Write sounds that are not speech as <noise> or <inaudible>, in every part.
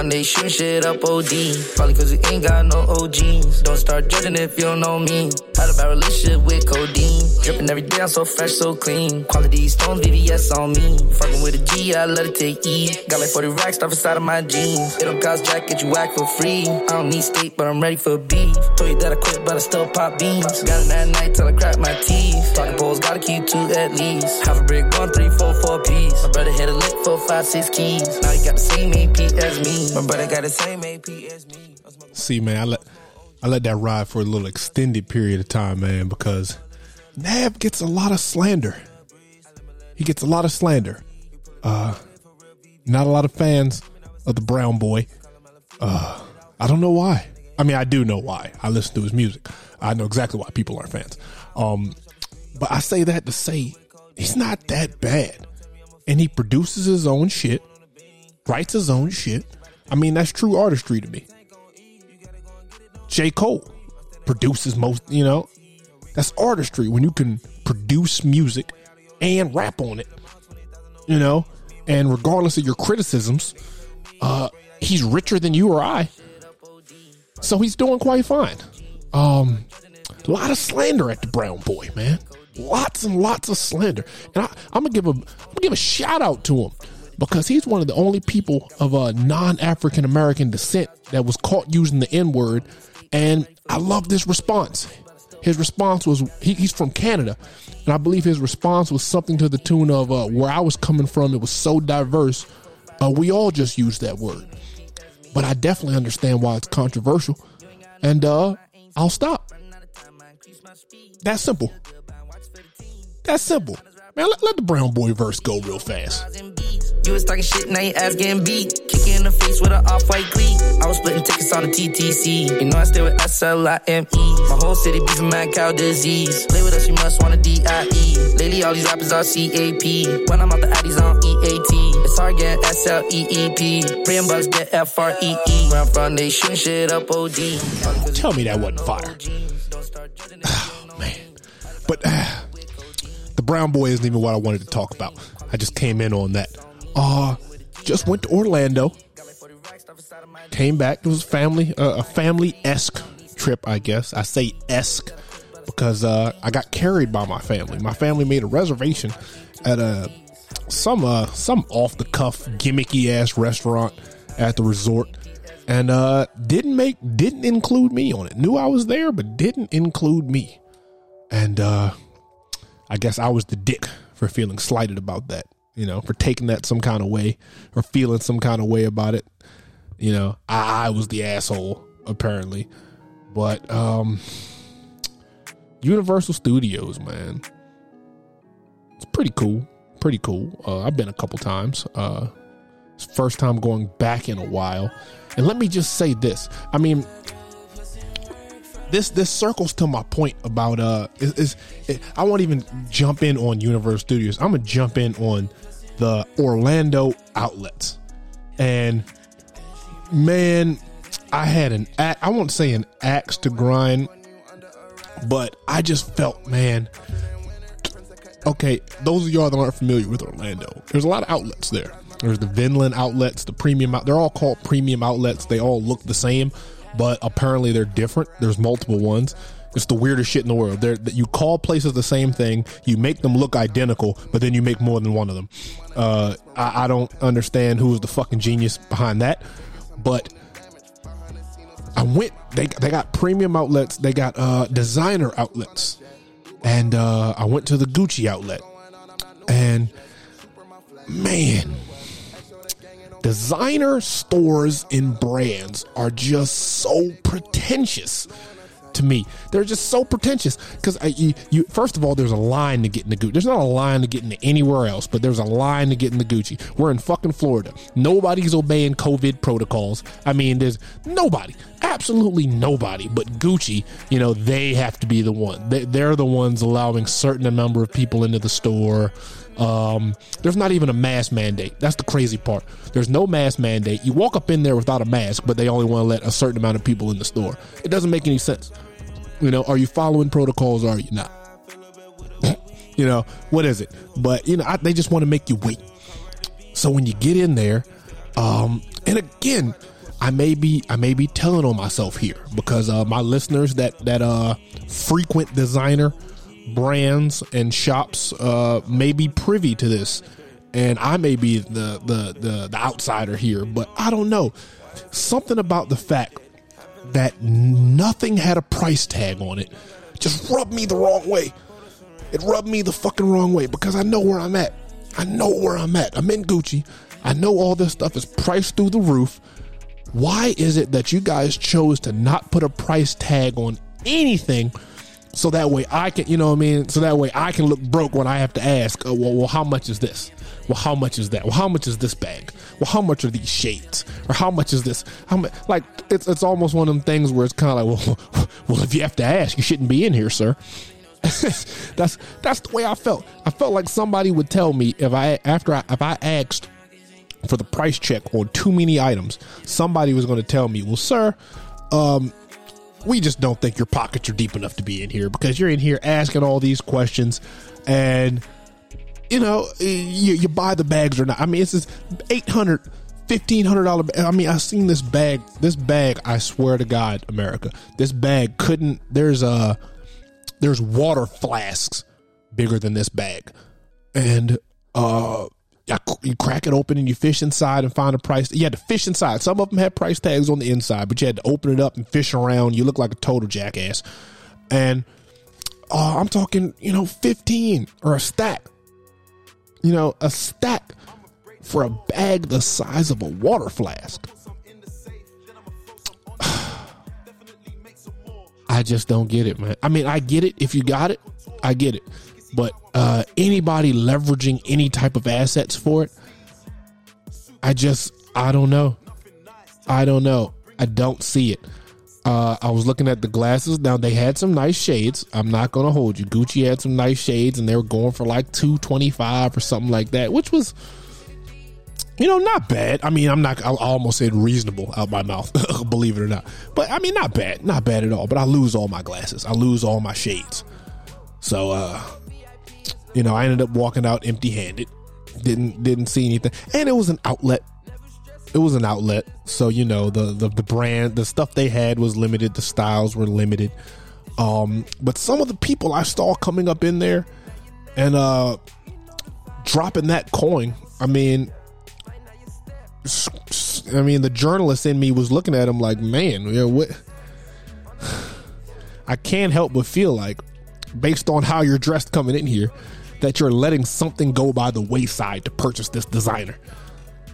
they shoot shit up OD. Probably cause we ain't got no OGs. Don't start judging if you don't know me. Had a bad relationship with codeine. Dripping every day, I'm so fresh, so clean. Quality stones, VVS on me. Fucking with a G, I let it take E. Got like 40 racks stuff inside of my jeans. It don't cost jack, get you whack for free. I don't need steak, but I'm ready for beef. Told you that I quit, but I still pop beans. Got it that night till I crack my teeth. Talking poles, gotta keep two at least. Half a brick, brother hit a lick for five, six keys. Now he got the same AP as me. My brother got the same AP as me. See, man, I let I let that ride for a little extended period of time, man, because Nav gets a lot of slander. He gets a lot of slander. Uh, not a lot of fans of the Brown Boy. Uh, I don't know why. I mean, I do know why. I listen to his music. I know exactly why people aren't fans. Um, but I say that to say he's not that bad, and he produces his own shit, writes his own shit. I mean, that's true artistry to me. J. Cole produces most, you know, that's artistry when you can produce music and rap on it, you know, and regardless of your criticisms, uh, he's richer than you or I. So he's doing quite fine. Um, a lot of slander at the Brown Boy, man. Lots and lots of slander, and I, I'm gonna give a I'm gonna give a shout out to him because he's one of the only people of a non African American descent that was caught using the N word, and I love this response. His response was he, he's from Canada, and I believe his response was something to the tune of uh, "Where I was coming from, it was so diverse, uh, we all just use that word." But I definitely understand why it's controversial, and uh, I'll stop. That's simple. That's simple. Man, let, let the brown boy verse go real fast. You was talking shit, now your ass getting beat. Kick you in the face with an off-white cleat. I was splitting tickets on the TTC. You know I stay with S-L-I-M-E. My whole city beefing mad cow disease. Play with us, you must want a D-I-E. Lately, all these rappers are C-A-P. When I'm out the Addies on E-A-T. It's hard getting S-L-E-E-P. Praying bucks get F-R-E-E. Where I'm from, they shooting shit up O-D. Tell me that wasn't fire. Oh, <sighs> man. But <sighs> uh, brown boy isn't even what I wanted to talk about. I just came in on that. Uh, just went to Orlando. Came back. It was family, uh, a family esque trip, I guess. I say esque because uh, I got carried by my family. My family made a reservation at a some uh some off the cuff gimmicky ass restaurant at the resort and uh didn't make didn't include me on it. Knew I was there but didn't include me. And uh I guess I was the dick for feeling slighted about that, you know, for taking that some kind of way or feeling some kind of way about it. You know, I, I was the asshole apparently. But um Universal Studios, man. It's pretty cool. Pretty cool. Uh, I've been a couple times. Uh, first time going back in a while. And let me just say this. I mean, this this circles to my point about uh is, is it, I won't even jump in on Universal Studios. I'm gonna jump in on the Orlando outlets. And man, I had an I won't say an axe to grind, but I just felt man. Okay, those of y'all that aren't familiar with Orlando, there's a lot of outlets there. There's the Vineland outlets, the premium out. They're all called premium outlets. They all look the same, but apparently they're different. There's multiple ones. It's the weirdest shit in the world. They're, you call places the same thing, you make them look identical, but then you make more than one of them. Uh, I, I don't understand who is the fucking genius behind that, but I went. They they got premium outlets. They got uh, designer outlets, and uh, I went to the Gucci outlet, and man, designer stores and brands are just so pretentious to me. They're just so pretentious because uh, you, you, first of all, there's a line to get into Gucci. There's not a line to get into anywhere else, but there's a line to get into Gucci. We're in fucking Florida. Nobody's obeying COVID protocols. I mean, there's nobody, absolutely nobody, but Gucci. You know, they have to be the one. They, they're the ones allowing certain number of people into the store. Um, there's not even a mask mandate. That's the crazy part. There's no mask mandate. You walk up in there without a mask, but they only want to let a certain amount of people in the store. It doesn't make any sense. You know, are you following protocols or are you not? <laughs> you know, what is it? But, you know, I, they just want to make you wait. So when you get in there, Um, and again, I may be I may be telling on myself here because uh, my listeners that that uh frequent designer brands and shops uh may be privy to this, and I may be the the the, the outsider here, but I don't know something about the fact that nothing had a price tag on it just rubbed me the wrong way. It rubbed me the fucking wrong way because I know where I'm at. I know where I'm at. I'm in Gucci. I know all this stuff is priced through the roof. Why is it that you guys chose to not put a price tag on anything so that way I can, you know what I mean? So that way I can look broke when I have to ask, oh, well, well, how much is this? Well, how much is that? Well, how much is this bag? Well, how much are these shades? Or how much is this? How? Like, it's, it's almost one of them things where it's kind of like, <laughs> well, well, if you have to ask, you shouldn't be in here, sir. <laughs> that's that's the way I felt. I felt like somebody would tell me if I after I, if I asked for the price check on too many items, somebody was going to tell me, "Well, sir, um, we just don't think your pockets are deep enough to be in here because you're in here asking all these questions and you know you, you buy the bags or not. I mean it's this 800 1500 dollar i mean i've seen this bag this bag i swear to god america this bag couldn't there's a there's water flasks bigger than this bag. And uh you crack it open and you fish inside and find a price. You had to fish inside. Some of them had price tags on the inside, but you had to open it up and fish around. You look like a total jackass. And uh, I'm talking, you know, 15 or a stack. You know, a stack for a bag the size of a water flask. <sighs> I just don't get it, man. I mean, I get it. If you got it, I get it. But uh, anybody leveraging any type of assets for it, I just, I don't know. I don't know. I don't see it. Uh, I was looking at the glasses. Now they had some nice shades. I'm not gonna hold you. Gucci had some nice shades, and they were going for like two twenty five or something like that, which was, you know, not bad. I mean, I'm not. I almost said reasonable out my mouth, <laughs> believe it or not. But I mean, not bad, not bad at all. But I lose all my glasses. I lose all my shades. So, uh, you know, I ended up walking out empty handed. Didn't didn't see anything, and it was an outlet. It was an outlet, so you know the the, the brand, the stuff they had was limited. The styles were limited. Um, but some of the people I saw coming up in there and uh dropping that coin. I mean, I mean, the journalist in me was looking at him like, man, you know what? <sighs> I can't help but feel like, based on how you're dressed coming in here, that you're letting something go by the wayside to purchase this designer.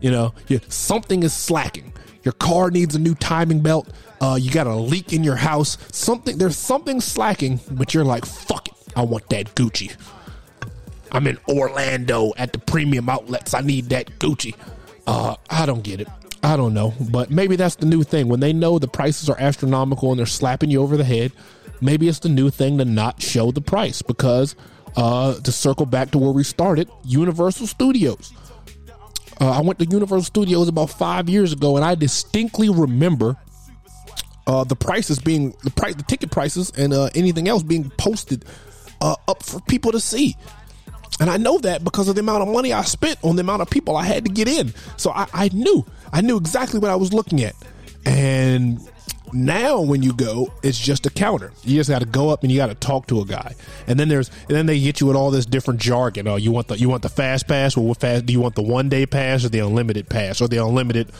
You know, you, something is slacking. Your car needs a new timing belt. Uh, you got a leak in your house. Something there's something slacking, but you're like, fuck it, I want that Gucci. I'm in Orlando at the premium outlets. I need that Gucci. Uh, I don't get it. I don't know, but maybe that's the new thing. When they know the prices are astronomical and they're slapping you over the head, maybe it's the new thing to not show the price because uh, to circle back to where we started, Universal Studios. Uh, I went to Universal Studios about five years ago, and I distinctly remember uh, the prices being the price, the ticket prices, and uh, anything else being posted uh, up for people to see. And I know that because of the amount of money I spent on the amount of people I had to get in. So I, I knew, I knew exactly what I was looking at. And now, when you go, it's just a counter. You just got to go up and you got to talk to a guy. And then there's, and then they get you with all this different jargon. Oh, you want the, you want the fast pass? Well, what fast? Do you want the one day pass or the unlimited pass or the unlimited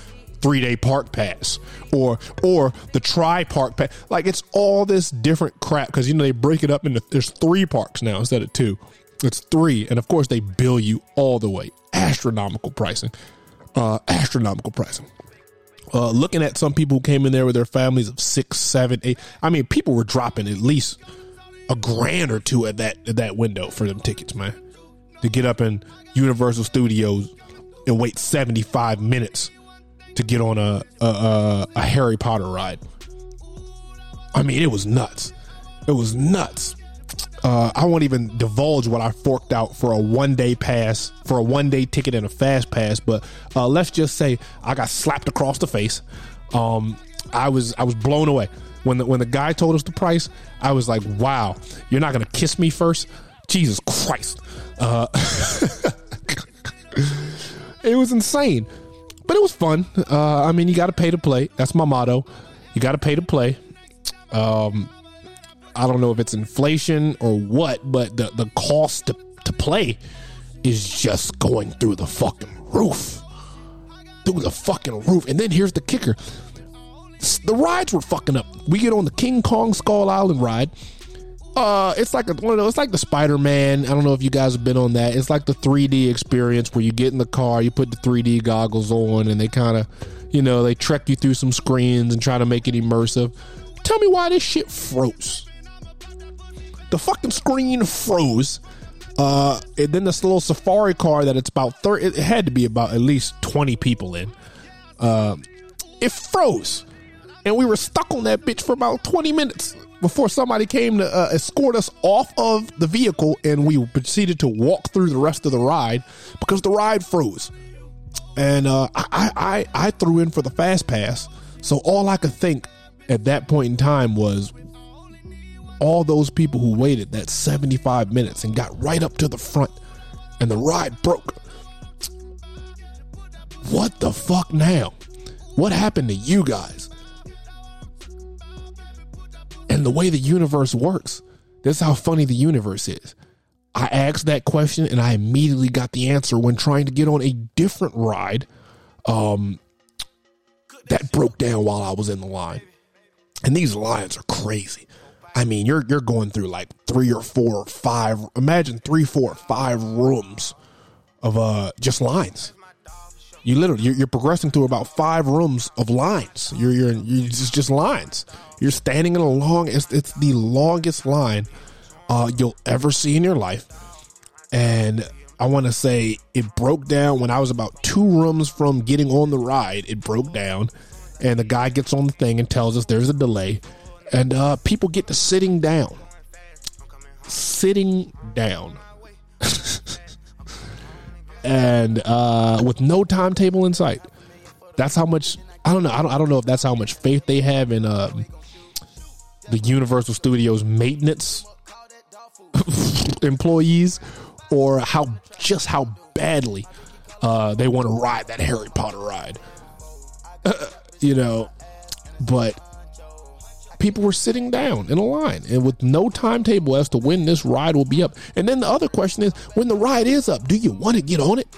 three day park pass or or the tri park pass? Like it's all this different crap because you know they break it up into there's three parks now instead of two. It's three, and of course they bill you all the way astronomical pricing, uh, astronomical pricing. Uh, looking at some people who came in there with their families of six, seven, eight. I mean, people were dropping at least a grand or two at that at that window for them tickets, man. To get up in Universal Studios and wait seventy five minutes to get on a a, a a Harry Potter ride. I mean, it was nuts. It was nuts. Uh, I won't even divulge what I forked out for a one day pass, for a one day ticket and a fast pass. But uh, let's just say I got slapped across the face. Um, I was I was blown away when the when the guy told us the price. I was like, "Wow, you're not gonna kiss me first? Jesus Christ!" Uh, <laughs> it was insane. But it was fun. Uh, I mean, you got to pay to play. That's my motto. You got to pay to play. Um, I don't know if it's inflation or what, but the the cost to, to play is just going through the fucking roof, through the fucking roof. And then here's the kicker: the rides were fucking up. We get on the King Kong Skull Island ride. Uh, it's like a, it's like the Spider Man. I don't know if you guys have been on that. It's like the 3D experience where you get in the car, you put the 3D goggles on, and they kind of, you know, they trek you through some screens and try to make it immersive. Tell me why this shit froze. The fucking screen froze. Uh, and then this little safari car that it's about 30, it had to be about at least 20 people in. Uh, it froze. And we were stuck on that bitch for about 20 minutes before somebody came to uh, escort us off of the vehicle and we proceeded to walk through the rest of the ride because the ride froze. And uh, I, I, I threw in for the fast pass. So all I could think at that point in time was all those people who waited that 75 minutes and got right up to the front and the ride broke. What the fuck now? What happened to you guys? and the way the universe works. This is how funny the universe is. I asked that question and I immediately got the answer when trying to get on a different ride um, that broke down while I was in the line. And these lines are crazy. I mean, you're you're going through like three or four or five. Imagine three, four, five rooms of uh just lines. You literally you're, you're, progressing through about five rooms of lines. You're you're, you're just just lines. You're standing in a long. It's it's the longest line uh, you'll ever see in your life, and I want to say it broke down when I was about two rooms from getting on the ride. It broke down, and the guy gets on the thing and tells us there's a delay, and uh, people get to sitting down, sitting down. <laughs> and uh, with no timetable in sight. That's how much I don't know. I don't, I don't know if that's how much faith they have in uh, the Universal Studios maintenance <laughs> employees, or how just how badly uh, they want to ride that Harry Potter ride. <laughs> you know, but people were sitting down in a line and with no timetable as to when this ride will be up. And then the other question is when the ride is up, do you want to get on it?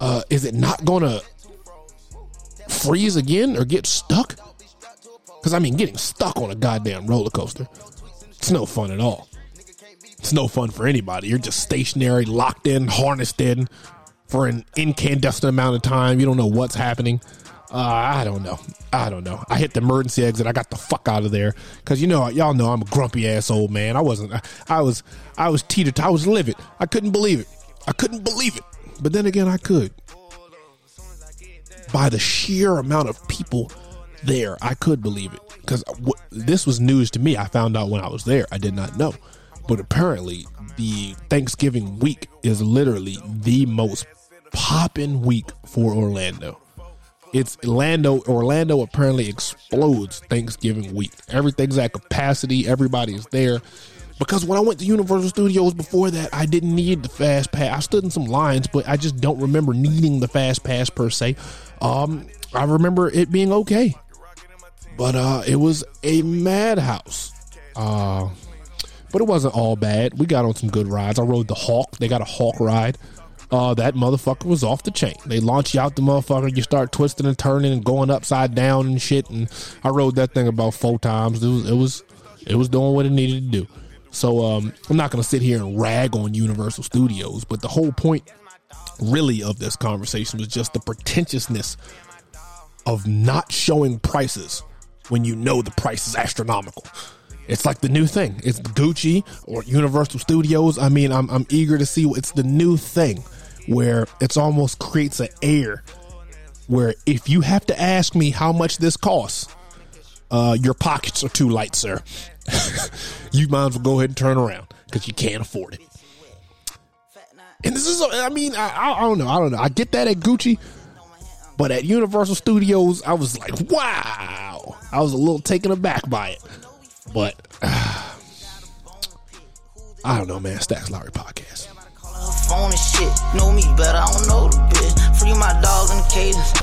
Uh, is it not going to freeze again or get stuck? Because I mean, getting stuck on a goddamn roller coaster, it's no fun at all. It's no fun for anybody. You're just stationary, locked in, harnessed in for an incandescent amount of time. You don't know what's happening. Uh, I don't know. I don't know. I hit the emergency exit. I got the fuck out of there because you know y'all know I'm a grumpy ass old man. I wasn't. I, I was. I was teetered. I was livid. I couldn't believe it. I couldn't believe it. But then again, I could. By the sheer amount of people there, I could believe it because w- this was news to me. I found out when I was there. I did not know, but apparently the Thanksgiving week is literally the most popping week for Orlando it's Orlando. Orlando apparently explodes Thanksgiving week. Everything's at capacity. Everybody is there. Because when I went to Universal Studios before that, I didn't need the fast pass. I stood in some lines, but I just don't remember needing the fast pass per se. Um, I remember it being okay, but uh, it was a madhouse. Uh, but it wasn't all bad. We got on some good rides. I rode the Hulk. They got a Hulk ride uh, that motherfucker was off the chain. They launch you out the motherfucker, you start twisting and turning and going upside down and shit. And I rode that thing about four times. It was it was it was doing what it needed to do. So um, I'm not gonna sit here and rag on Universal Studios, but the whole point really of this conversation was just the pretentiousness of not showing prices when you know the price is astronomical. It's like the new thing. It's Gucci or Universal Studios. I mean, I'm I'm eager to see. It's the new thing where it's almost creates an air where if you have to ask me how much this costs, uh, your pockets are too light, sir. <laughs> you might as well go ahead and turn around because you can't afford it. And this is, I mean, I, I don't know, I don't know. I get that at Gucci, but at Universal Studios, I was like, wow. I was a little taken aback by it. But uh, <sighs> I don't know, man. Stacks Lowry podcast. Phone and shit, know me better. I don't know the bitch. Free my dogs the cages.